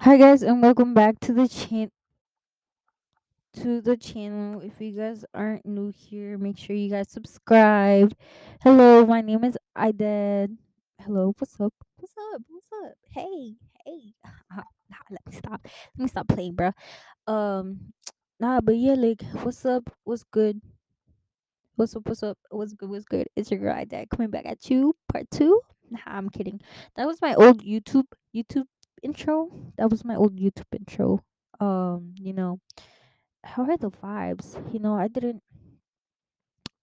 Hi guys and welcome back to the chan to the channel. If you guys aren't new here, make sure you guys subscribe. Hello, my name is Ided. Hello, what's up? What's up? What's up? Hey, hey. Ah, nah, let me stop. Let me stop playing, bro. Um, nah, but yeah, like, what's up? What's good? What's up? What's up? What's good? What's good? It's your girl Ided coming back at you, part two. Nah, I'm kidding. That was my old YouTube YouTube intro. That was my old YouTube intro. Um, you know how are the vibes? You know, I didn't.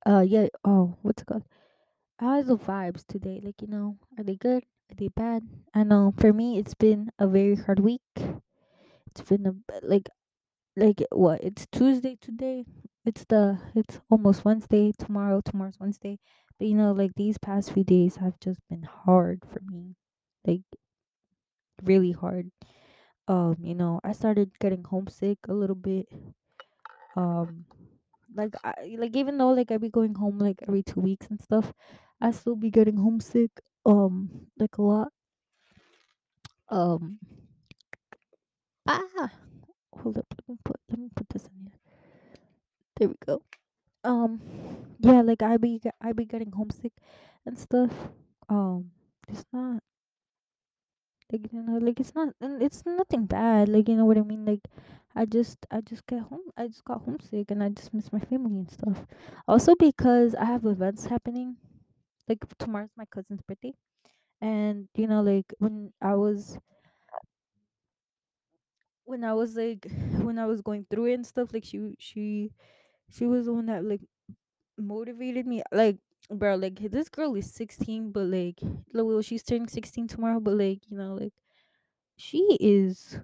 Uh, yeah. Oh, what's it called? How are the vibes today? Like, you know, are they good? Are they bad? I know for me, it's been a very hard week. It's been a like like what? It's Tuesday today. It's the it's almost Wednesday tomorrow. Tomorrow's Wednesday. But you know, like these past few days have just been hard for me. Like really hard. Um, you know, I started getting homesick a little bit. Um, like I like even though like I be going home like every two weeks and stuff, I still be getting homesick. Um, like a lot. Um, ah, hold up. Let me put let me put this in here. There we go. Um, yeah, like I be I be getting homesick and stuff. Um, it's not like you know like it's not and it's nothing bad. Like you know what I mean. Like I just I just get home. I just got homesick and I just miss my family and stuff. Also because I have events happening like tomorrow's my cousin's birthday and you know like when i was when i was like when i was going through it and stuff like she she she was the one that like motivated me like bro like this girl is 16 but like well she's turning 16 tomorrow but like you know like she is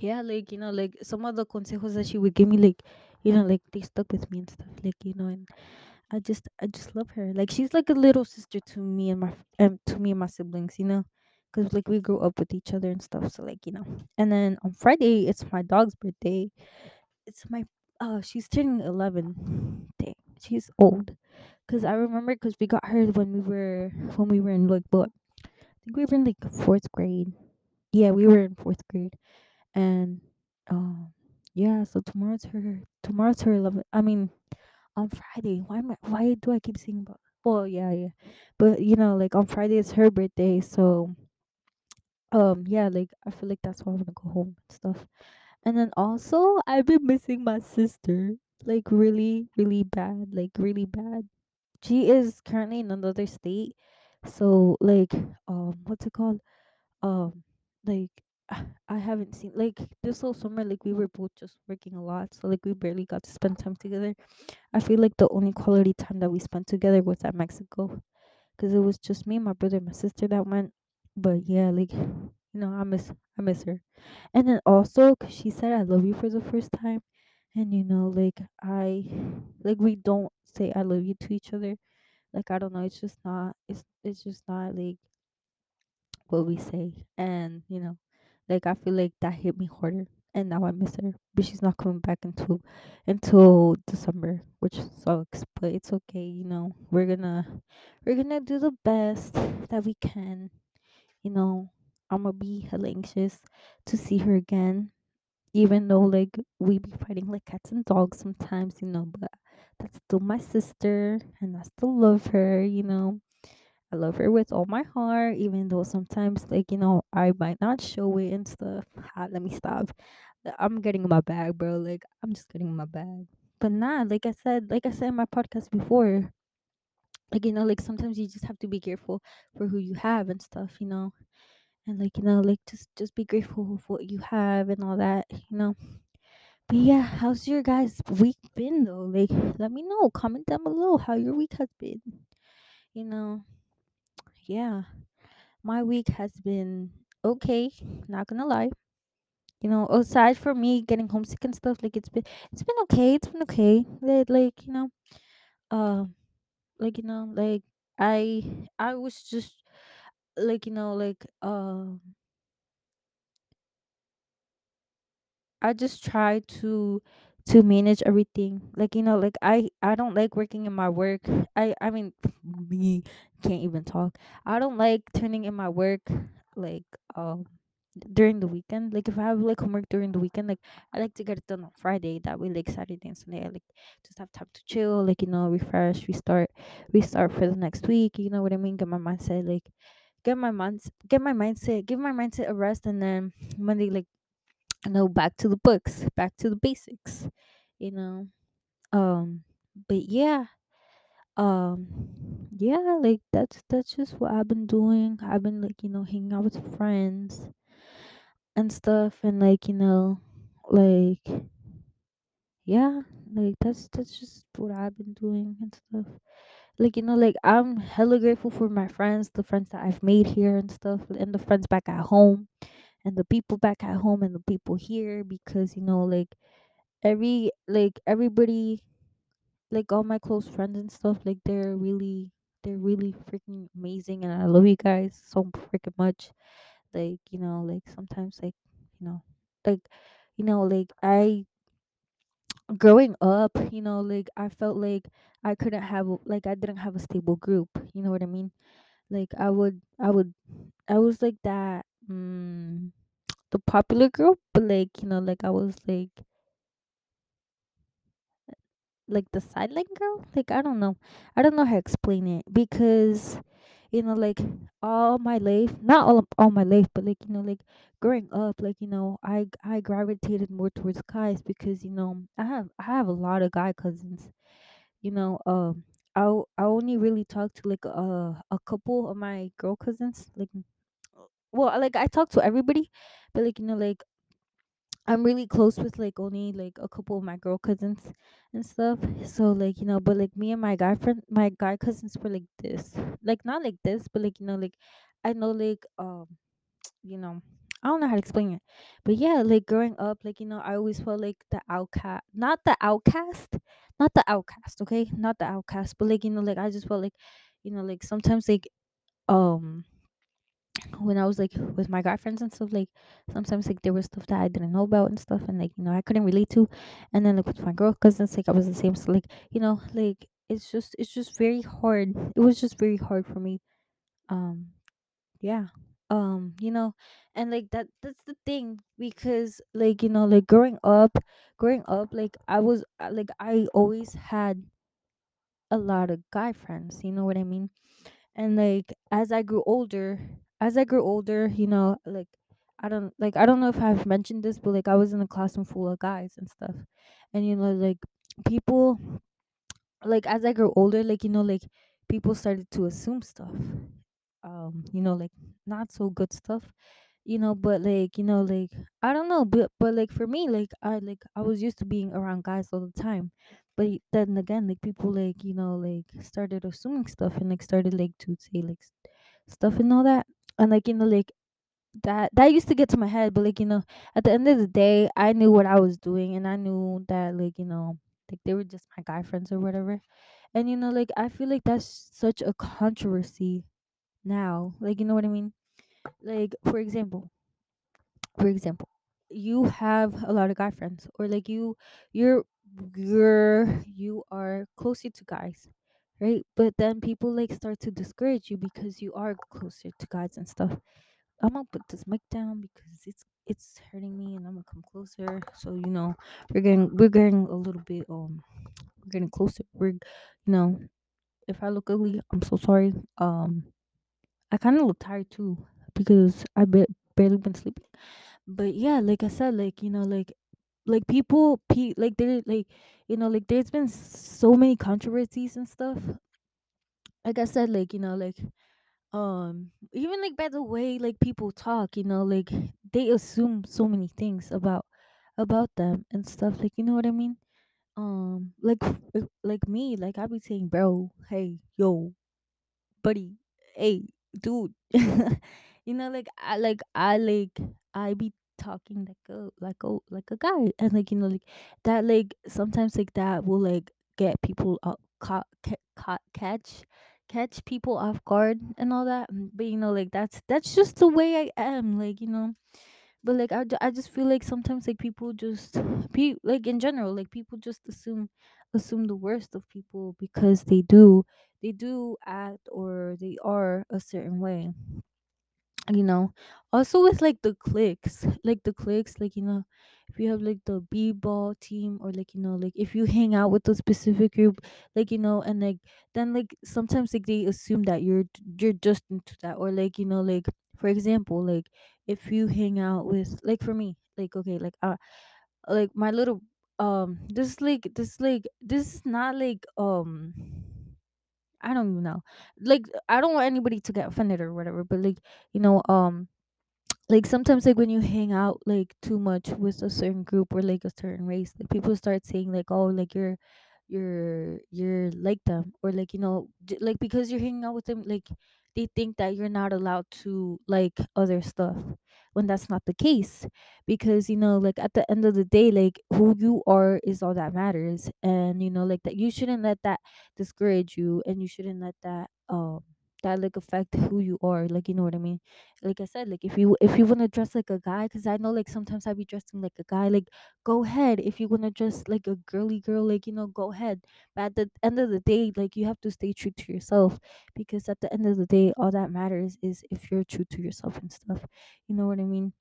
yeah like you know like some of the consejos that she would give me like you know like they stuck with me and stuff like you know and I just I just love her. Like she's like a little sister to me and my um to me and my siblings, you know, because like we grew up with each other and stuff. So like you know, and then on Friday it's my dog's birthday. It's my uh she's turning eleven. Dang, she's old. Cause I remember because we got her when we were when we were in like what I think we were in like fourth grade. Yeah, we were in fourth grade, and um yeah. So tomorrow's her tomorrow's her eleven. I mean on Friday. Why am I, why do I keep saying about well yeah yeah. But you know, like on Friday is her birthday, so um yeah, like I feel like that's why I wanna go home and stuff. And then also I've been missing my sister. Like really, really bad. Like really bad. She is currently in another state. So like um what's it called? um like I haven't seen like this whole summer like we were both just working a lot so like we barely got to spend time together. I feel like the only quality time that we spent together was at Mexico because it was just me, my brother, and my sister that went. But yeah, like you know, I miss I miss her. And then also 'cause she said I love you for the first time, and you know like I like we don't say I love you to each other. Like I don't know, it's just not it's it's just not like what we say and you know like i feel like that hit me harder and now i miss her but she's not coming back until until december which sucks but it's okay you know we're gonna we're gonna do the best that we can you know i'm gonna be hella anxious to see her again even though like we be fighting like cats and dogs sometimes you know but that's still my sister and i still love her you know I love her with all my heart, even though sometimes, like, you know, I might not show it and stuff. Ah, let me stop. I'm getting in my bag, bro. Like, I'm just getting in my bag. But nah, like I said, like I said in my podcast before, like, you know, like sometimes you just have to be careful for who you have and stuff, you know? And like, you know, like just just be grateful of what you have and all that, you know? But yeah, how's your guys' week been though? Like, let me know. Comment down below how your week has been. You know, yeah. My week has been okay, not gonna lie. You know, aside from me getting homesick and stuff, like it's been it's been okay. It's been okay. Like, like you know, uh, like you know, like I I was just like you know, like um, I just try to to manage everything. Like you know, like I I don't like working in my work. I I mean, me can't even talk. I don't like turning in my work like um during the weekend. Like if I have like homework during the weekend, like I like to get it done on Friday. That way, like Saturday and Sunday, I like just have time to chill, like you know, refresh, restart, restart for the next week. You know what I mean? Get my mindset like get my mind get my mindset give my mindset a rest, and then Monday like you know back to the books, back to the basics. You know, um, but yeah. Um, yeah, like that's that's just what I've been doing. I've been like, you know, hanging out with friends and stuff and like, you know, like yeah, like that's that's just what I've been doing and stuff. Like, you know, like I'm hella grateful for my friends, the friends that I've made here and stuff, and the friends back at home and the people back at home and the people here because, you know, like every like everybody like all my close friends and stuff, like they're really they're really freaking amazing and I love you guys so freaking much. Like, you know, like sometimes like, you know, like you know, like I growing up, you know, like I felt like I couldn't have like I didn't have a stable group. You know what I mean? Like I would I would I was like that mm, the popular girl, but like, you know, like I was like like the silent girl like i don't know i don't know how to explain it because you know like all my life not all all my life but like you know like growing up like you know i i gravitated more towards guys because you know i have i have a lot of guy cousins. You know um i only really talk to like a a couple of my girl cousins like well like i talk to everybody but like you know like I'm really close with like only like a couple of my girl cousins and stuff. So like, you know, but like me and my guy friend my guy cousins were like this. Like not like this, but like, you know, like I know like um you know I don't know how to explain it. But yeah, like growing up, like, you know, I always felt like the outcast not the outcast. Not the outcast, okay? Not the outcast. But like, you know, like I just felt like, you know, like sometimes like um when I was like with my guy friends and stuff, like sometimes like there was stuff that I didn't know about and stuff, and like you know I couldn't relate to, and then like with my girl cousins, like I was the same. So like you know like it's just it's just very hard. It was just very hard for me. Um, yeah. Um, you know, and like that that's the thing because like you know like growing up, growing up like I was uh, like I always had a lot of guy friends. You know what I mean? and like as i grew older as i grew older you know like i don't like i don't know if i've mentioned this but like i was in a classroom full of guys and stuff. And you know like people like as i grew older like you know like people started to assume stuff um you know like not so good stuff you know but like you know like i don't know but but like for me like i like i was used to being around guys all the time. But then again like people like you know like started assuming stuff and like started like to say like stuff and all that and like you know like that that used to get to my head but like you know at the end of the day i knew what i was doing and i knew that like you know like they were just my guy friends or whatever. And you know like i feel like that's such a controversy now like you know what i mean? Like for example for example you have a lot of guy friends or like you you're you're you are closer to guys right? But then people like start to discourage you because you are closer to guys and stuff. I'm gonna put this mic down because it's it's hurting me and i'm gonna come closer. So you know we're getting we're getting a little bit um we're getting closer. We're you know if i look ugly i'm so sorry. Um i kind of look tired too because i ba- barely been sleeping. But yeah like i said like you know like like people pe- like there like you know like there's been so many controversies and stuff like i said like you know like um even like by the way like people talk you know like they assume so many things about about them and stuff like you know what i mean um like like me like i be saying bro hey yo buddy, hey, dude. you know, like I like I like I be talking like a like a like a guy, and like you know, like that like sometimes like that will like get people uh, caught ca- caught catch catch people off guard and all that. mm, But you know, like that's that's just the way I am. Like you know, but like I, I just feel like sometimes like people just pe- like in general like people just assume assume the worst of people because they do they do act or they are a certain way you know also with like the cliques like the cliques like you know if you have like the b-ball team or like you know like if you hang out with a specific group like you know and like then like sometimes like they assume that you're you're just into that or like you know like for example like if you hang out with like for me like okay like uh like my little um this like this like this is not like um I don't even know. Like I don't want anybody to get offended or whatever, but like you know, um like sometimes like when you hang out like too much with a certain group or like a certain race like people start saying like oh like you're you're you're like them or like you know like because you're hanging out with them like they think that you're not allowed to like other stuff when that's not the case because you know like at the end of the day like who you are is all that matters and you know like that you shouldn't let that discourage you and you shouldn't let that um that like affect who you are like you know what i mean like I said, like if you if you wanna dress like a guy, cause I know like sometimes I be dressing like a guy, like go ahead. If you wanna dress like a girly girl, like you know, go ahead. But at the end of the day, like you have to stay true to yourself, because at the end of the day, all that matters is if you're true to yourself and stuff. You know what I mean?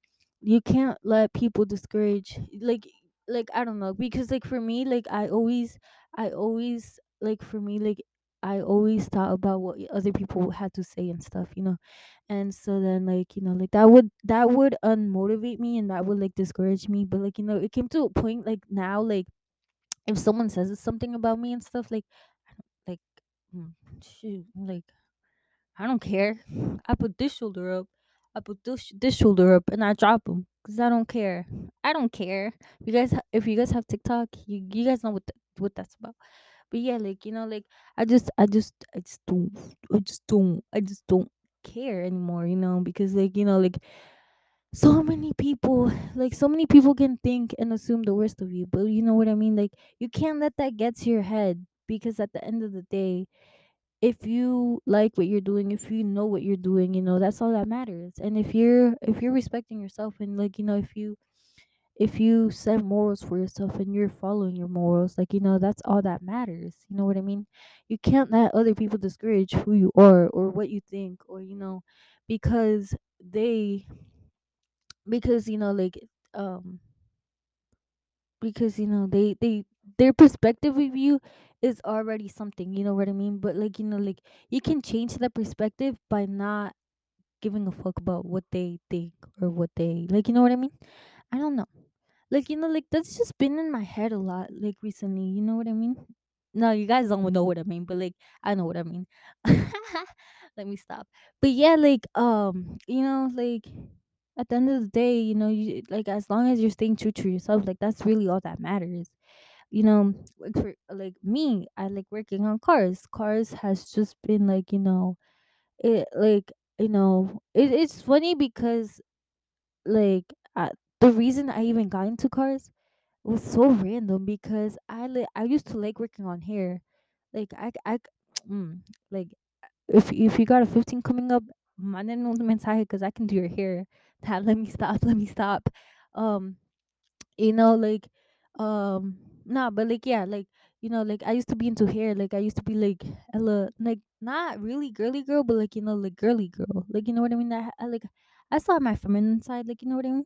You can't let people discourage like like I don't know because like for me, like I always I always like for me like I always thought about what other people had to say and stuff, you know? And so then like you know like that would that would unmotivate me and that would like discourage me but like you know it came to a point like now like if someone says something about me and stuff like like mm, shoot like i don't care. I put this shoulder up i put this this shoulder up and i drop them because i don't care. I don't care. You guys if you guys have tiktok you, you guys know what th- what that's about but yeah like you know like i just i just i just don't i just don't i just don't care anymore you know because like you know like so many people like so many people can think and assume the worst of you but you know what i mean? Like you can't let that get to your head because at the end of the day if you like what you're doing if you know what you're doing you know that's all that matters. And if you're if you're respecting yourself and like you know if you if you set morals for yourself and you're following your morals, like, you know, that's all that matters. You know what I mean? You can't let other people discourage who you are or what you think or, you know, because they, because, you know, like, um, because, you know, they, they, their perspective of you is already something, you know what I mean? But, like, you know, like, you can change that perspective by not giving a fuck about what they think or what they, like, you know what I mean? I don't know. Like, you know, like that's just been in my head a lot, like recently. You know what I mean? No, you guys don't know what I mean, but like I know what I mean. Let me stop. But yeah, like um, you know, like at the end of the day, you know, you like as long as you're staying true to yourself, like that's really all that matters. You know, like for like me, I like working on cars. Cars has just been like, you know, it like you know, it, it's funny because like uh, the reason I even got into cars was so random because I li- I used to like working on hair. Like I I mm, like if if you got a 15 coming up, because I can do your hair. That let me stop, let me stop. Um you know like um nah but like yeah like you know like i used to be into hair like i used to be like a like not really girly girl but like you know like girly girl like you know what i mean i, I like i saw my feminine side like you know what i mean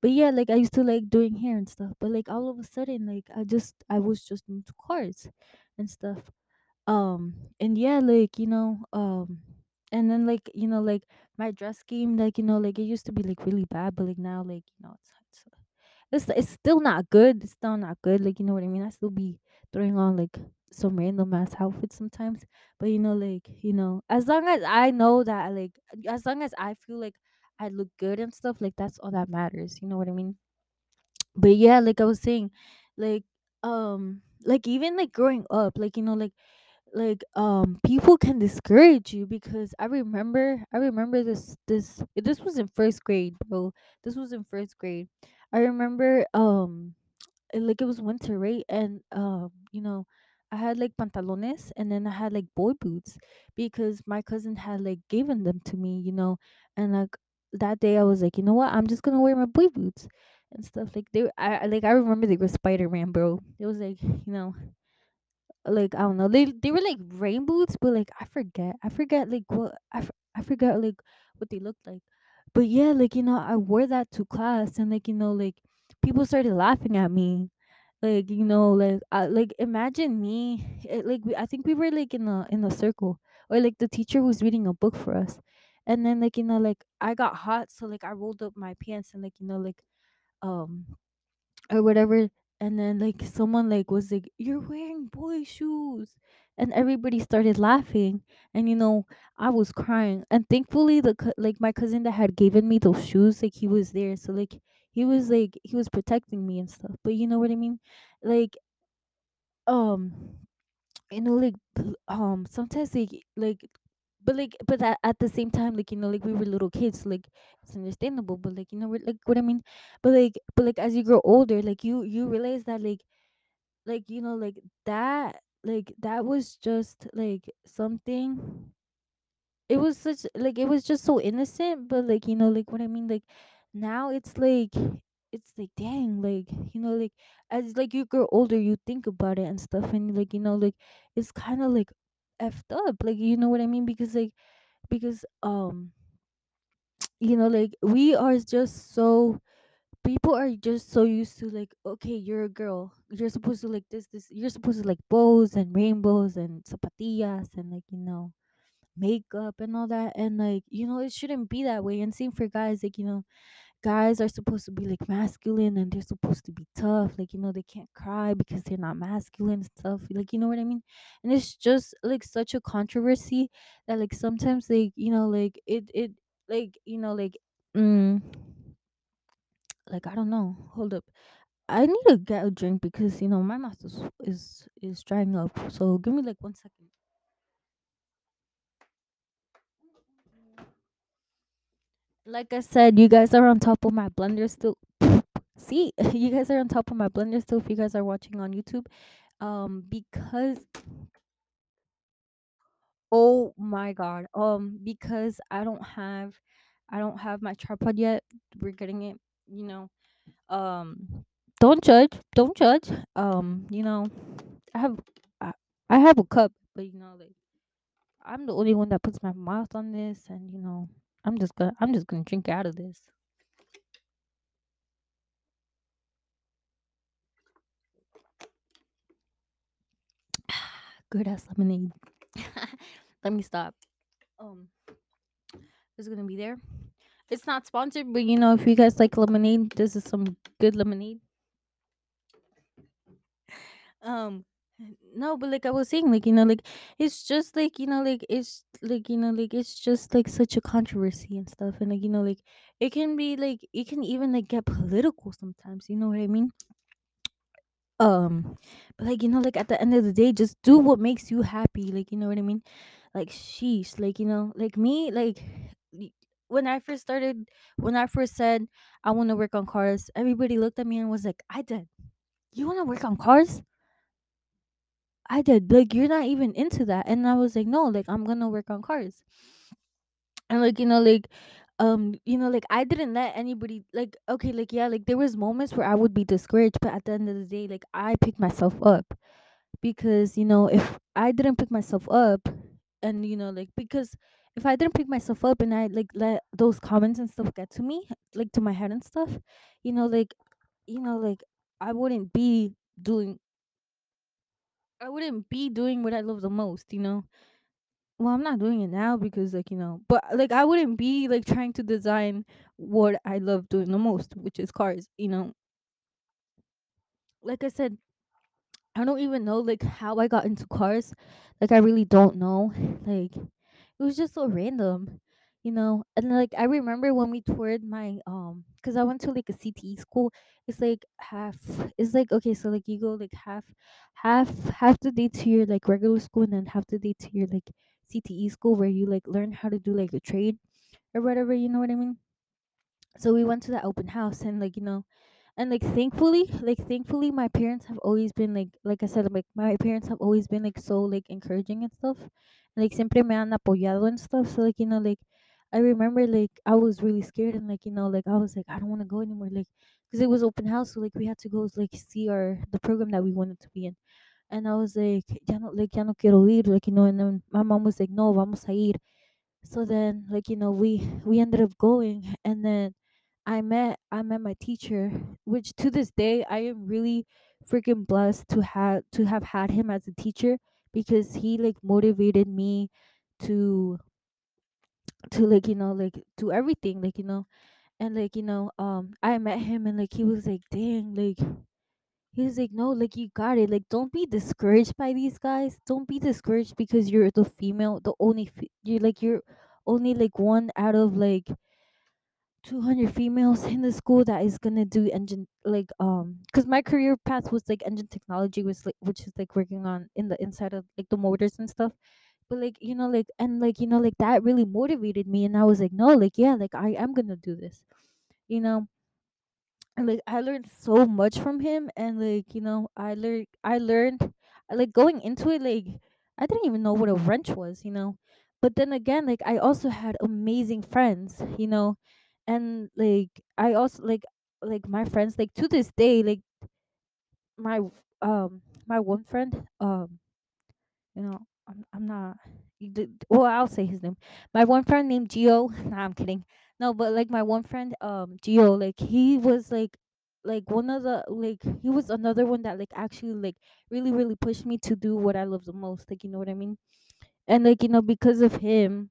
but yeah like i used to like doing hair and stuff but like all of a sudden like i just i was just into cars and stuff um and yeah like you know um and then like you know like my dress scheme like you know like it used to be like really bad but like now like you know it's, it's it's it's still not good. It's still not good. Like you know what I mean. I still be throwing on like some random ass outfits sometimes. But you know, like you know, as long as I know that like as long as I feel like I look good and stuff, like that's all that matters. You know what I mean? But yeah, like I was saying, like um like even like growing up, like you know, like like um people can discourage you because I remember I remember this this this was in first grade, bro. This was in first grade. I remember um like it was winter, right? And um, you know, I had like pantalones and then I had like boy boots because my cousin had like given them to me, you know, and like that day I was like, you know what, I'm just gonna wear my boy boots and stuff. Like they, I like I remember they were Spider Man, bro. It was like you know, like I don't know, they they were like rain boots, but like I forget, I forget like what I, f- I forgot like what they looked like but yeah, like you know, I wore that to class, and like you know, like people started laughing at me. Like you know, like I, like imagine me. It, like we, I think we were like in a in a circle, or like the teacher was reading a book for us, and then like you know, like I got hot, so like I rolled up my pants and like you know, like um or whatever and then like someone like was like you're wearing boy shoes and everybody started laughing and you know i was crying and thankfully the like my cousin that had given me those shoes like he was there so like he was like he was protecting me and stuff but you know what i mean? Like um you know like um sometimes like like but like but at, at the same time like you know like we were little kids like it's understandable but like you know what- like what i mean but like but like as you grow older like you you realize that like like you know like that like that was just like something it was such like it was just so innocent but like you know like what i mean like now it's like it's like dang like you know like as like you grow older you think about it and stuff and like you know like it's kind of like effed up like you know what i mean? Because like because um you know like we are just so people are just so used to like okay you're a girl. You're supposed to like this this you're supposed to like bows and rainbows and zapatillas and like you know makeup and all that and like you know it shouldn't be that way and same for guys like you know guys are supposed to be like masculine and they're supposed to be tough like you know they can't cry because they're not masculine stuff like you know what i mean? And it's just like such a controversy that like sometimes like you know like it it like you know like mm, like i don't know hold up. I need to get a drink because you know my mouth is is is drying up so give me like one second like i said you guys are on top of my blender still see you guys are on top of my blender still if you guys are watching on youtube. Um because oh my god um because i don't have i don't have my tripod yet we're getting it you know um don't judge don't judge um you know i have i, I have a cup but you know like i'm the only one that puts my mouth on this and you know i'm just gonna i'm just gonna drink out of this. Good ass lemonade. Let me stop. Um it's gonna be there. It's not sponsored but you know if you guys like lemonade this is some good lemonade. Um no but like i was saying like you know like it's just like you know like it's like you know like it's just like such a controversy and stuff and like you know like it can be like it can even like get political sometimes you know what i mean? Um but like you know like at the end of the day just do what makes you happy like you know what i mean? Like sheesh like you know like me like when i first started when i first said i want to work on cars everybody looked at me and was like i did. You want to work on cars I did. Like, you're not even into that. And I was like, no, like, I'm gonna work on cars. And like, you know, like, um, you know, like I didn't let anybody like okay, like yeah, like there was moments where I would be discouraged, but at the end of the day, like I picked myself up because, you know, if I didn't pick myself up and you know, like because if I didn't pick myself up and I like let those comments and stuff get to me, like to my head and stuff, you know, like you know, like I wouldn't be doing I wouldn't be doing what I love the most, you know Well, I'm not doing it now because, like, you know, but uh, like, I wouldn't be like trying to design what I love doing the most, which is cars, you know. Like I said, I don't even know like how I got into cars. Like, I really don't know. Like, it was just so random, you know. And like, I remember when we toured my um, because I went to like a CTE school. It's like half. It's like okay, so like you go like half, half half the day to your like regular school, and then half the day to your like CTE school where you like learn how to do like a trade or whatever. You know what I mean? So we went to the open house and like you know and like thankfully like thankfully my parents have always been like like i said like my parents have always been like so like encouraging and stuff like siempre me han apoyado and stuff so like you know like i remember like i was really scared and like you know like i was like i don't want to go anymore like because it was open house so like we had to go like see our the program that we wanted to be in. And i was like ya no like ya no quiero ir like you know and then my mom was like no vamos a ir. So then like you know we we ended up going and then i met i met my teacher which to this day i am really freaking blessed to have to have had him as a teacher because he like motivated me to to like you know like do everything like you know and like you know um i met him and like he was like dang like he was like no like you got it like don't be discouraged by these guys don't be discouraged because you're the female the only fe- you're like you're only like one out of like 200 females in the school that is gonna do engine like um because my career path was like engine technology was like which is like working on in the inside of like the motors and stuff but like you know like and like you know like that really motivated me and i was like no like yeah like i am gonna do this you know? And like I learned so much from him and like you know I learned I learned like going into it like I didn't even know what a wrench was you know? But then again like I also had amazing friends you know? And like I also like like my friends like to this day like my um my one friend um you know, I'm not. Well, I'll say his name. My one friend named Gio. Nah, I'm kidding. No, but like my one friend, um, Gio, like he was like, like one of the like he was another one that like actually like really really pushed me to do what I love the most. Like you know what I mean? And like you know because of him,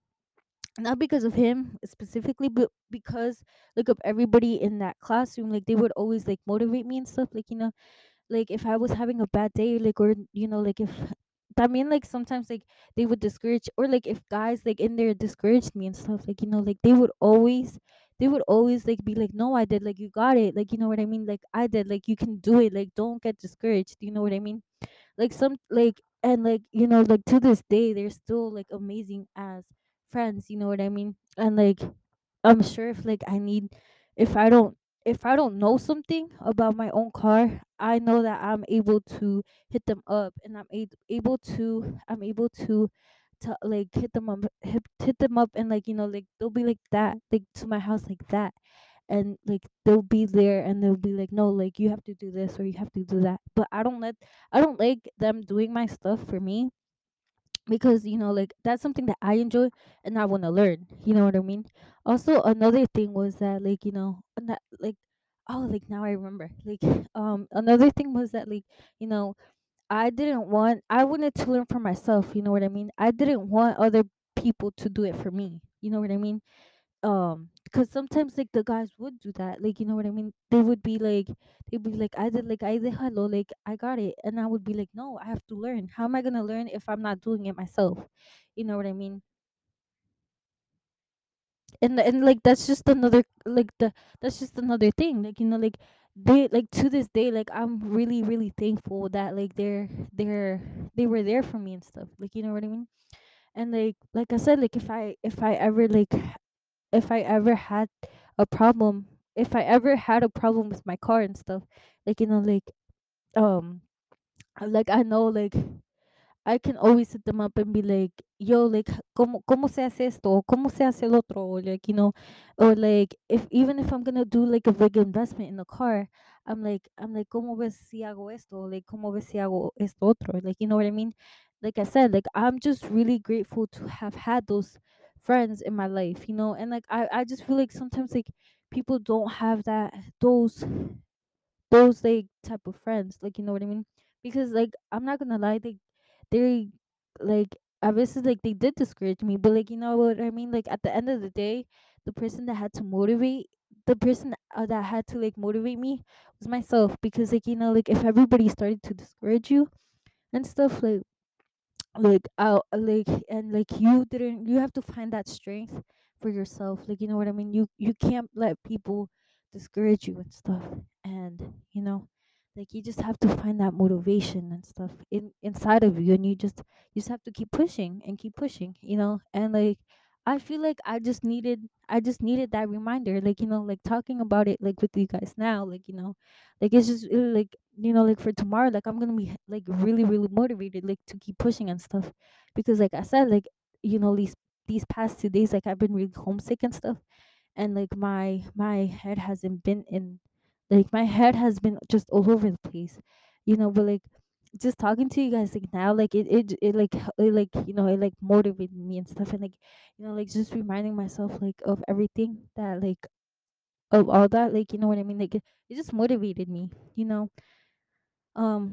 not because of him specifically, but because like of everybody in that classroom, like they would always like motivate me and stuff. Like you know like if I was having a bad day, like or you know, like if I mean like sometimes like they would discourage or like if guys like in there discouraged me and stuff, like, you know, like they would always they would always like be like, No, I did, like you got it. Like, you know what I mean? Like I did, like you can do it, like don't get discouraged. You know what I mean? Like some like and like, you know, like to this day they're still like amazing as friends, you know what I mean? And like I'm sure if like I need if I don't if I don't know something about my own car, I know that I'm able to hit them up and I'm a- able to I'm able to to like hit them up hit, hit them up and like you know like they'll be like that like to my house like that. And like they'll be there and they'll be like no like you have to do this or you have to do that. But I don't let I don't like them doing my stuff for me because you know like that's something that i enjoy and i want to learn you know what i mean? Also another thing was that like you know like oh like now i remember like um another thing was that like you know i didn't want i wanted to learn for myself you know what i mean? I didn't want other people to do it for me you know what i mean um because sometimes like the guys would do that like you know what i mean? They would be like they'd be like i did like i did hello like i got it and i would be like no i have to learn. How am i gonna learn if i'm not doing it myself? You know what i mean? And and like that's just another like the that's just another thing like you know like they like to this day like i'm really really thankful that like they're they're they were there for me and stuff like you know what i mean? And like like i said like if i if i ever like if I ever had a problem, if I ever had a problem with my car and stuff, like you know, like um, like I know, like I can always hit them up and be like, "Yo, like, cómo cómo se hace esto? ¿Cómo se hace el otro?" Like you know, or like if even if I'm gonna do like a big investment in the car, I'm like I'm like, "Cómo ves si hago esto?" Like, "Cómo ves si hago esto otro?" Like, you know what I mean? Like I said, like I'm just really grateful to have had those friends in my life, you know, and like I I just feel like sometimes like people don't have that those those like type of friends like you know what i mean? Because like i'm not gonna lie they they like veces like they did discourage me but like you know what i mean? Like at the end of the day the person that had to motivate the person uh, that had to like motivate me was myself because like you know like if everybody started to discourage you and stuff like like uh like and like you didn't you have to find that strength for yourself like you know what i mean? You you can't let people discourage you and stuff and you know like you just have to find that motivation and stuff in inside of you and you just you just have to keep pushing and keep pushing you know? And like i feel like i just needed i just needed that reminder like you know like talking about it like with you guys now like you know? Like it's just uh, like you know like for tomorrow like i'm gonna be like really really motivated like to keep pushing and stuff. Because like i said like you know these these past two days like i've been really homesick and stuff. And like my my head hasn't been in like my head has been just all over the place you know. But like just talking to you guys like now like it it, it like it like you know it like motivated me and stuff. And like you know like just reminding myself like of everything that like of all that like you know what i mean? Like it, it just motivated me you know um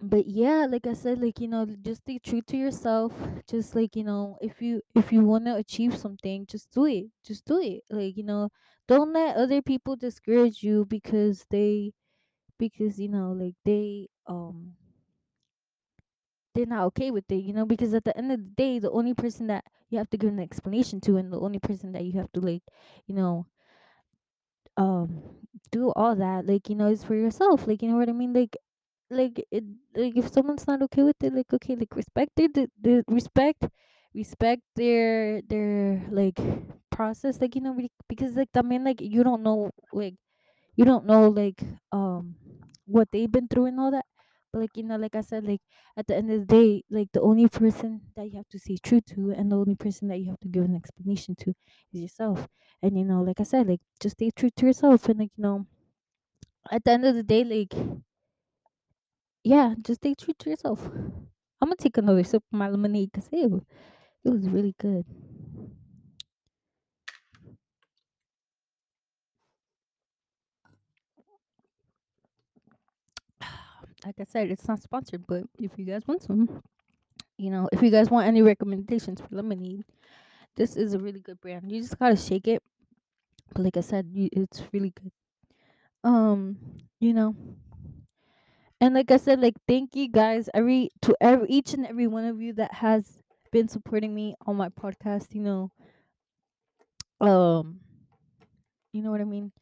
but yeah like i said like you know just stay true to yourself. Just like you know if you if you want to achieve something just do it. Just do it. Like you know don't let other people discourage you because they because you know like they um they're not okay with it you know because at the end of the day the only person that you have to give an explanation to and the only person that you have to like you know um do all that like you know it's for yourself like you know what i mean? Like like it like if someone's not okay with it like okay like respect their the, respect respect their their like process like you know be- because like I mean like you don't know like you don't know like um what they've been through and all that like you know like i said like at the end of the day like the only person that you have to stay true to and the only person that you have to give an explanation to is yourself. And you know like i said like just stay true to yourself and like you know at the end of the day like yeah just stay true to yourself. I'm gonna take another sip of my lemonade because it, it was really good like i said it's not sponsored but if you guys want some you know if you guys want any recommendations for lemonade this is a really good brand. You just gotta shake it but like i said you, it's really good. Um you know and like i said like thank you guys every to every each and every one of you that has been supporting me on my podcast you know um you know what i mean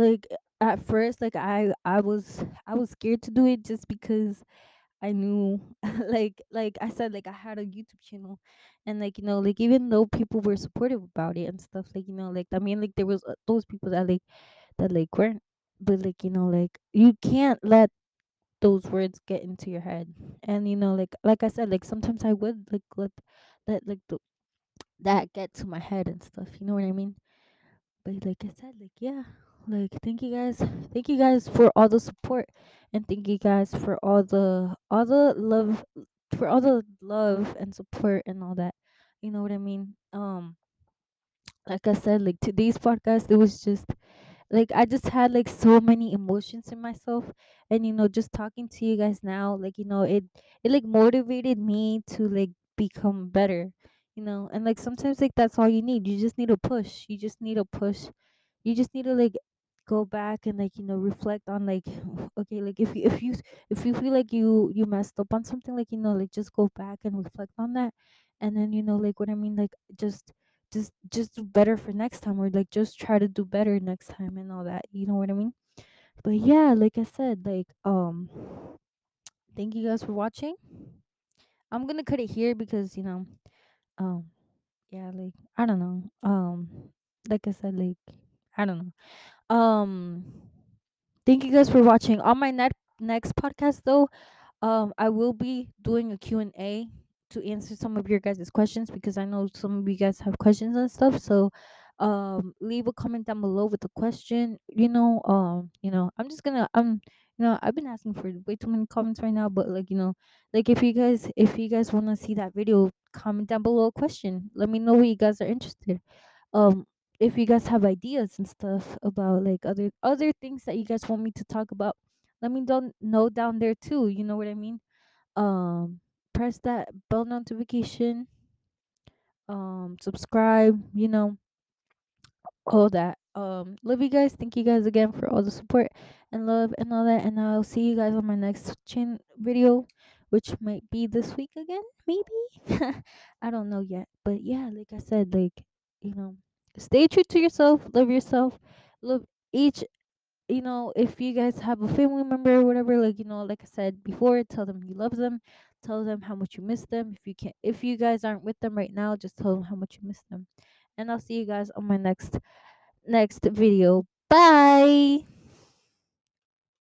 like at first like i i was i was scared to do it just because i knew like like i said like i had a youtube channel and like you know like even though people were supportive about it and stuff like you know like i mean like there was uh, those people that like that like weren't but like you know like you can't let those words get into your head. And you know like like i said like sometimes i would like let let like the, that get to my head and stuff you know what i mean? But like I said, like yeah, like thank you guys, thank you guys for all the support, and thank you guys for all the all the love, for all the love and support and all that. You know what I mean? Um, like I said, like today's podcast, it was just like I just had like so many emotions in myself, and you know, just talking to you guys now, like you know, it it like motivated me to like become better. You know, and like sometimes like that's all you need. You just need a push. You just need a push you just need to like go back and like you know reflect on like okay like if you if you if you feel like you you messed up on something like you know like just go back and reflect on that. And then you know like what i mean like just just just do better for next time or like just try to do better next time and all that you know what i mean? But yeah like i said like um thank you guys for watching. I'm gonna cut it here because you know um yeah like i don't know um like i said like i don't know um Thank you guys for watching. On my net next podcast though, um I will be doing a Q and a to answer some of your guys' questions because I know some of you guys have questions and stuff. So um leave a comment down below with a question. You know, um, you know, I'm just gonna um you know, I've been asking for way too many comments right now, but like, you know, like if you guys if you guys wanna see that video, comment down below a question. Let me know what you guys are interested um if you guys have ideas and stuff about like other other things that you guys want me to talk about let me don't know down there too you know what i mean? Um press that bell notification um subscribe you know all that. Um love you guys. Thank you guys again for all the support and love and all that and i'll see you guys on my next chin video which might be this week again maybe? I don't know yet but yeah like i said like you know stay true to yourself love yourself love each you know if you guys have a family member or whatever like you know like i said before tell them you love them tell them how much you miss them. If you can't if you guys aren't with them right now just tell them how much you miss them. And i'll see you guys on my next next video. Bye